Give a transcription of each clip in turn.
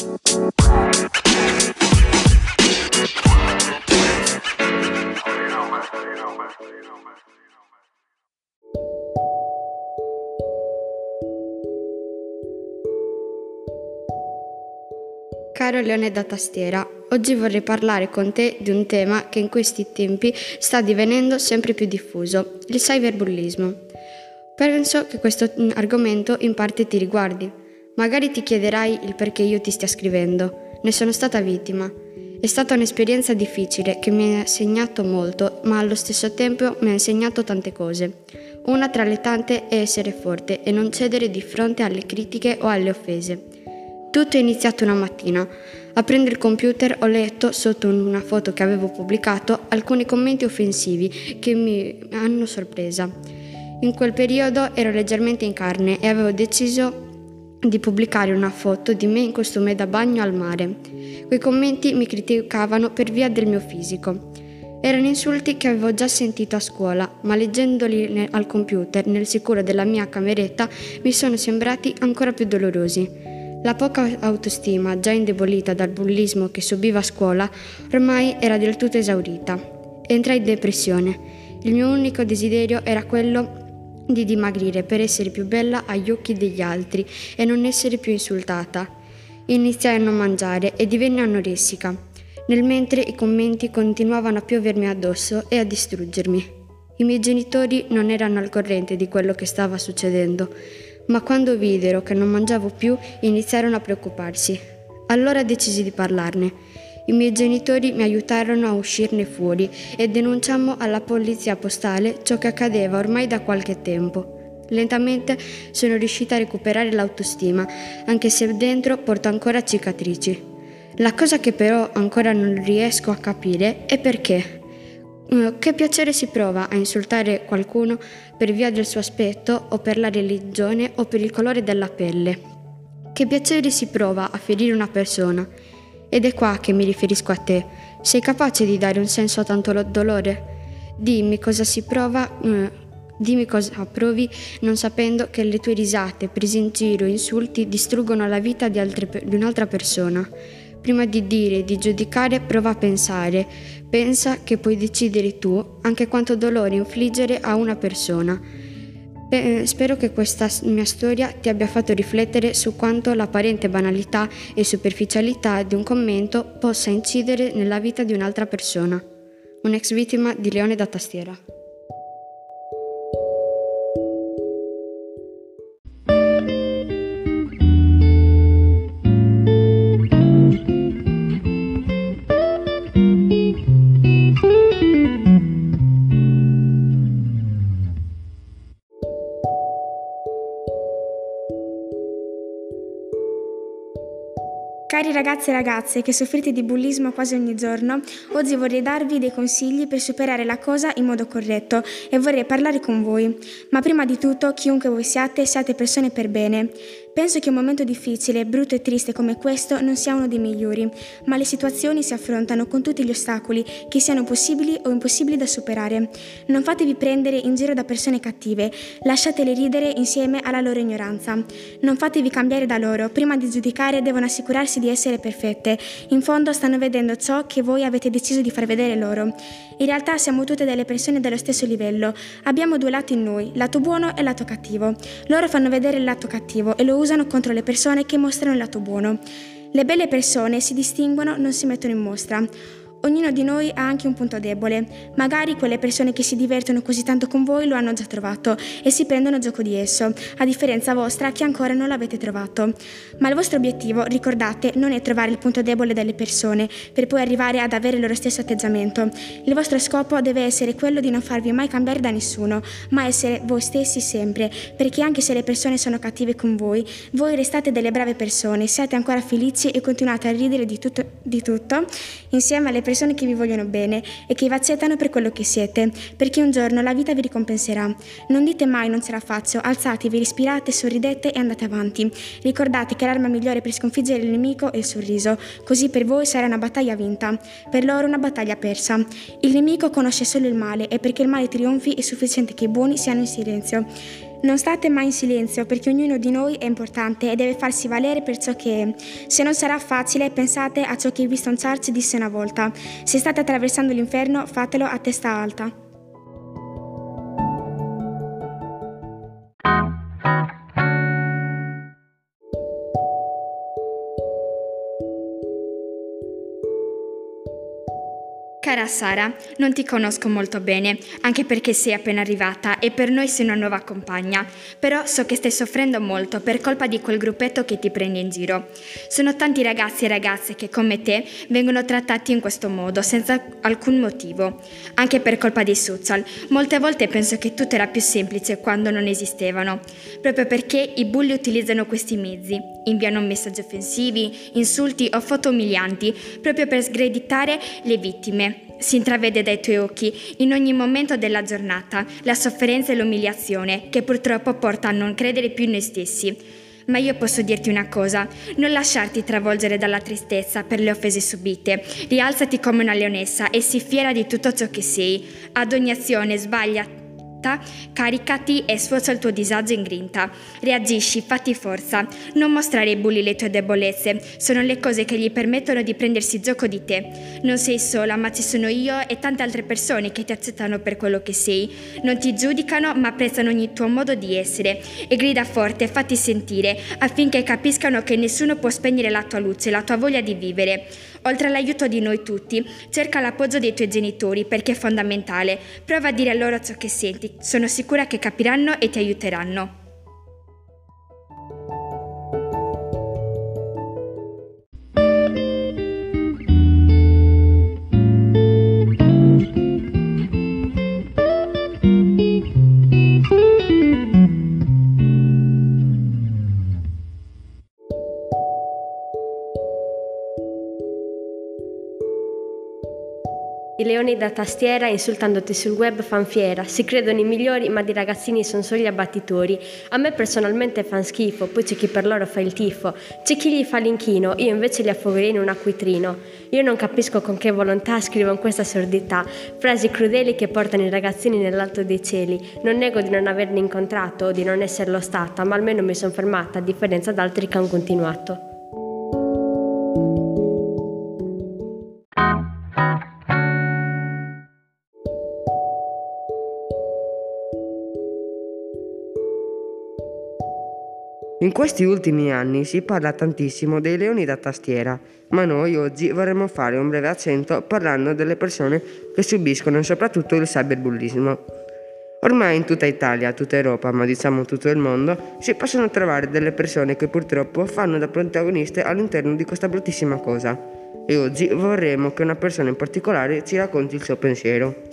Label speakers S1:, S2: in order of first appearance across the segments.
S1: Caro Leone da tastiera, oggi vorrei parlare con te di un tema che in questi tempi sta divenendo sempre più diffuso, il cyberbullismo. Penso che questo argomento in parte ti riguardi. Magari ti chiederai il perché io ti stia scrivendo. Ne sono stata vittima. È stata un'esperienza difficile che mi ha segnato molto, ma allo stesso tempo mi ha insegnato tante cose. Una tra le tante è essere forte e non cedere di fronte alle critiche o alle offese. Tutto è iniziato una mattina. Aprendo il computer ho letto sotto una foto che avevo pubblicato alcuni commenti offensivi che mi hanno sorpresa. In quel periodo ero leggermente in carne e avevo deciso di pubblicare una foto di me in costume da bagno al mare. Quei commenti mi criticavano per via del mio fisico. Erano insulti che avevo già sentito a scuola, ma leggendoli al computer nel sicuro della mia cameretta mi sono sembrati ancora più dolorosi. La poca autostima, già indebolita dal bullismo che subiva a scuola, ormai era del tutto esaurita. Entrai in depressione. Il mio unico desiderio era quello di dimagrire per essere più bella agli occhi degli altri e non essere più insultata. Iniziai a non mangiare e divenni anoressica, nel mentre i commenti continuavano a piovermi addosso e a distruggermi. I miei genitori non erano al corrente di quello che stava succedendo ma quando videro che non mangiavo più iniziarono a preoccuparsi. Allora decisi di parlarne. I miei genitori mi aiutarono a uscirne fuori e denunciammo alla polizia postale ciò che accadeva ormai da qualche tempo. Lentamente sono riuscita a recuperare l'autostima, anche se dentro porto ancora cicatrici. La cosa che però ancora non riesco a capire è perché. Eh, che piacere si prova a insultare qualcuno per via del suo aspetto o per la religione o per il colore della pelle? Che piacere si prova a ferire una persona? Ed è qua che mi riferisco a te. Sei capace di dare un senso a tanto dolore? Dimmi cosa si prova, eh, dimmi cosa provi non sapendo che le tue risate, prese in giro, insulti distruggono la vita di, altre, di un'altra persona. Prima di dire, di giudicare, prova a pensare. Pensa che puoi decidere tu anche quanto dolore infliggere a una persona. Beh, spero che questa mia storia ti abbia fatto riflettere su quanto l'apparente banalità e superficialità di un commento possa incidere nella vita di un'altra persona. Un'ex vittima di Leone da tastiera.
S2: Cari ragazzi e ragazze che soffrite di bullismo quasi ogni giorno, oggi vorrei darvi dei consigli per superare la cosa in modo corretto e vorrei parlare con voi. Ma prima di tutto, chiunque voi siate, siate persone per bene. Penso che un momento difficile, brutto e triste come questo non sia uno dei migliori, ma le situazioni si affrontano con tutti gli ostacoli, che siano possibili o impossibili da superare. Non fatevi prendere in giro da persone cattive, lasciatele ridere insieme alla loro ignoranza. Non fatevi cambiare da loro, prima di giudicare devono assicurarsi di essere perfette. In fondo stanno vedendo ciò che voi avete deciso di far vedere loro. In realtà siamo tutte delle persone dello stesso livello, abbiamo due lati in noi, lato buono e lato cattivo. Loro fanno vedere il lato cattivo e lo usano contro le persone che mostrano il lato buono. Le belle persone si distinguono, non si mettono in mostra. Ognuno di noi ha anche un punto debole. Magari quelle persone che si divertono così tanto con voi lo hanno già trovato e si prendono gioco di esso, a differenza vostra che ancora non l'avete trovato. Ma il vostro obiettivo, ricordate, non è trovare il punto debole delle persone per poi arrivare ad avere il loro stesso atteggiamento. Il vostro scopo deve essere quello di non farvi mai cambiare da nessuno, ma essere voi stessi sempre, perché anche se le persone sono cattive con voi, voi restate delle brave persone, siate ancora felici e continuate a ridere di tutto, di tutto insieme alle persone persone che vi vogliono bene e che vi accettano per quello che siete, perché un giorno la vita vi ricompenserà. Non dite mai non ce la faccio, alzatevi, respirate, sorridete e andate avanti. Ricordate che l'arma migliore per sconfiggere il nemico è il sorriso, così per voi sarà una battaglia vinta, per loro una battaglia persa. Il nemico conosce solo il male e perché il male trionfi è sufficiente che i buoni siano in silenzio. Non state mai in silenzio perché ognuno di noi è importante e deve farsi valere per ciò che è. Se non sarà facile, pensate a ciò che Winston Churchill disse una volta. Se state attraversando l'inferno, fatelo a testa alta.
S3: Cara Sara, non ti conosco molto bene, anche perché sei appena arrivata e per noi sei una nuova compagna, però so che stai soffrendo molto per colpa di quel gruppetto che ti prende in giro. Sono tanti ragazzi e ragazze che come te vengono trattati in questo modo, senza alcun motivo, anche per colpa dei social. Molte volte penso che tutto era più semplice quando non esistevano, proprio perché i bulli utilizzano questi mezzi, inviano messaggi offensivi, insulti o foto umilianti, proprio per sgreditare le vittime si intravede dai tuoi occhi in ogni momento della giornata la sofferenza e l'umiliazione che purtroppo porta a non credere più in noi stessi. Ma io posso dirti una cosa, non lasciarti travolgere dalla tristezza per le offese subite. Rialzati come una leonessa e sii fiera di tutto ciò che sei. Ad ogni azione sbaglia caricati e sfocia il tuo disagio in grinta. Reagisci, fatti forza. Non mostrare ai bulli le tue debolezze, sono le cose che gli permettono di prendersi gioco di te. Non sei sola, ma ci sono io e tante altre persone che ti accettano per quello che sei. Non ti giudicano, ma apprezzano ogni tuo modo di essere. E grida forte, fatti sentire, affinché capiscano che nessuno può spegnere la tua luce, la tua voglia di vivere. Oltre all'aiuto di noi tutti, cerca l'appoggio dei tuoi genitori perché è fondamentale. Prova a dire loro ciò che senti, sono sicura che capiranno e ti aiuteranno.
S4: I leoni da tastiera insultandoti sul web fan fiera, si credono i migliori ma di ragazzini sono solo gli abbattitori. A me personalmente fan schifo, poi c'è chi per loro fa il tifo, c'è chi gli fa l'inchino, io invece li affogherei in un acquitrino. Io non capisco con che volontà scrivono questa assurdità, frasi crudeli che portano i ragazzini nell'alto dei cieli. Non nego di non averne incontrato o di non esserlo stata, ma almeno mi sono fermata, a differenza da altri che hanno continuato.
S5: In questi ultimi anni si parla tantissimo dei leoni da tastiera, ma noi oggi vorremmo fare un breve accento parlando delle persone che subiscono soprattutto il cyberbullismo. Ormai in tutta Italia, tutta Europa, ma diciamo tutto il mondo, si possono trovare delle persone che purtroppo fanno da protagoniste all'interno di questa bruttissima cosa. E oggi vorremmo che una persona in particolare ci racconti il suo pensiero.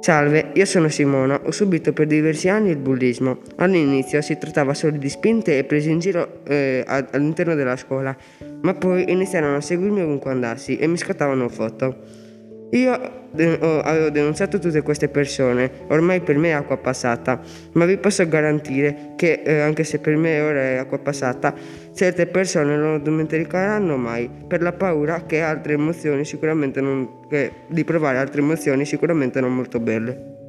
S5: Salve, io sono Simona, ho subito per diversi anni il bullismo. All'inizio si trattava solo di spinte e prese in giro eh, all'interno della scuola, ma poi iniziarono a seguirmi ovunque andassi e mi scattavano foto. Io avevo denunciato tutte queste persone, ormai per me è acqua passata, ma vi posso garantire che eh, anche se per me ora è acqua passata, certe persone non lo dimenticheranno mai. Per la paura che altre emozioni sicuramente non, che, di provare altre emozioni sicuramente non molto belle.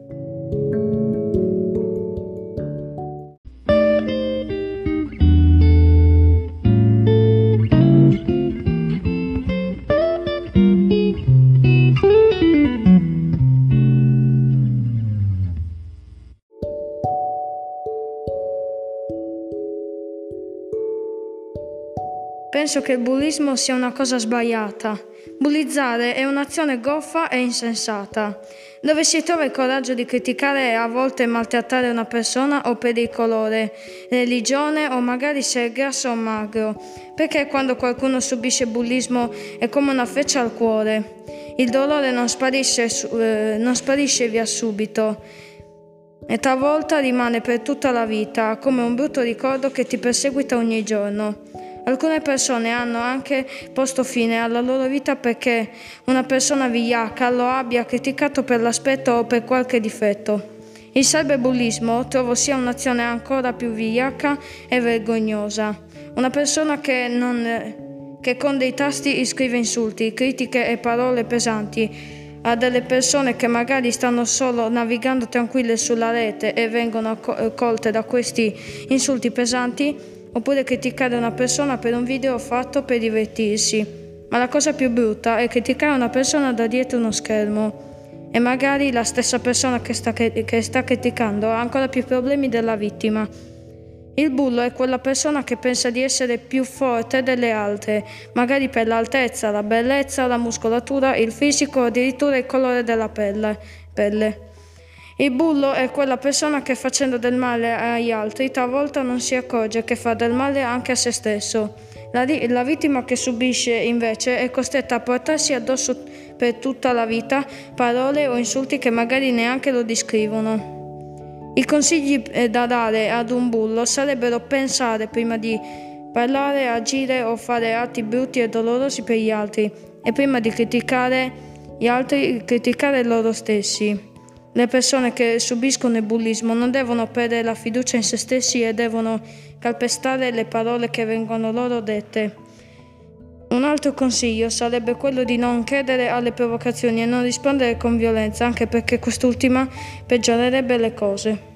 S6: Penso che il bullismo sia una cosa sbagliata. Bullizzare è un'azione goffa e insensata, dove si trova il coraggio di criticare e a volte maltrattare una persona o per il colore, religione o magari se è grasso o magro, perché quando qualcuno subisce bullismo è come una freccia al cuore. Il dolore non sparisce, eh, non sparisce via subito e talvolta rimane per tutta la vita come un brutto ricordo che ti perseguita ogni giorno. Alcune persone hanno anche posto fine alla loro vita perché una persona vigliacca lo abbia criticato per l'aspetto o per qualche difetto. Il cyberbullismo trovo sia un'azione ancora più vigliacca e vergognosa. Una persona che, non, che con dei tasti scrive insulti, critiche e parole pesanti a delle persone che magari stanno solo navigando tranquille sulla rete e vengono colte da questi insulti pesanti, oppure criticare una persona per un video fatto per divertirsi. Ma la cosa più brutta è criticare una persona da dietro uno schermo e magari la stessa persona che sta, che sta criticando ha ancora più problemi della vittima. Il bullo è quella persona che pensa di essere più forte delle altre, magari per l'altezza, la bellezza, la muscolatura, il fisico, addirittura il colore della pelle. pelle. Il bullo è quella persona che facendo del male agli altri talvolta non si accorge che fa del male anche a se stesso. La, la vittima che subisce invece è costretta a portarsi addosso per tutta la vita parole o insulti che magari neanche lo descrivono. I consigli eh, da dare ad un bullo sarebbero pensare prima di parlare, agire o fare atti brutti e dolorosi per gli altri e prima di criticare gli altri, criticare loro stessi. Le persone che subiscono il bullismo non devono perdere la fiducia in se stessi e devono calpestare le parole che vengono loro dette. Un altro consiglio sarebbe quello di non credere alle provocazioni e non rispondere con violenza, anche perché quest'ultima peggiorerebbe le cose.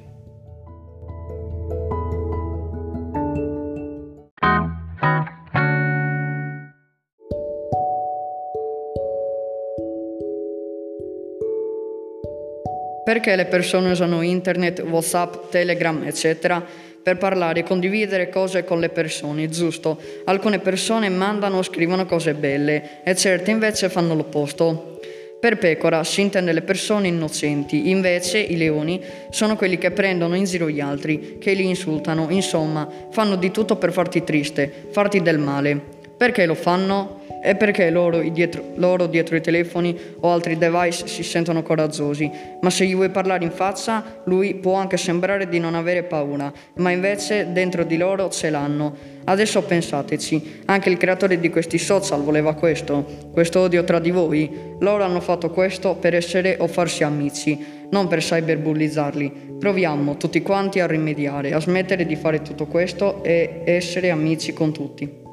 S7: Perché le persone usano internet, WhatsApp, Telegram, eccetera? per parlare e condividere cose con le persone, giusto? Alcune persone mandano o scrivono cose belle e certe invece fanno l'opposto. Per pecora si intende le persone innocenti, invece i leoni sono quelli che prendono in giro gli altri, che li insultano, insomma, fanno di tutto per farti triste, farti del male. Perché lo fanno? È perché loro dietro, loro dietro i telefoni o altri device si sentono coraggiosi, ma se gli vuoi parlare in faccia, lui può anche sembrare di non avere paura, ma invece dentro di loro ce l'hanno. Adesso pensateci, anche il creatore di questi social voleva questo, questo odio tra di voi. Loro hanno fatto questo per essere o farsi amici, non per cyberbullizzarli. Proviamo tutti quanti a rimediare, a smettere di fare tutto questo e essere amici con tutti.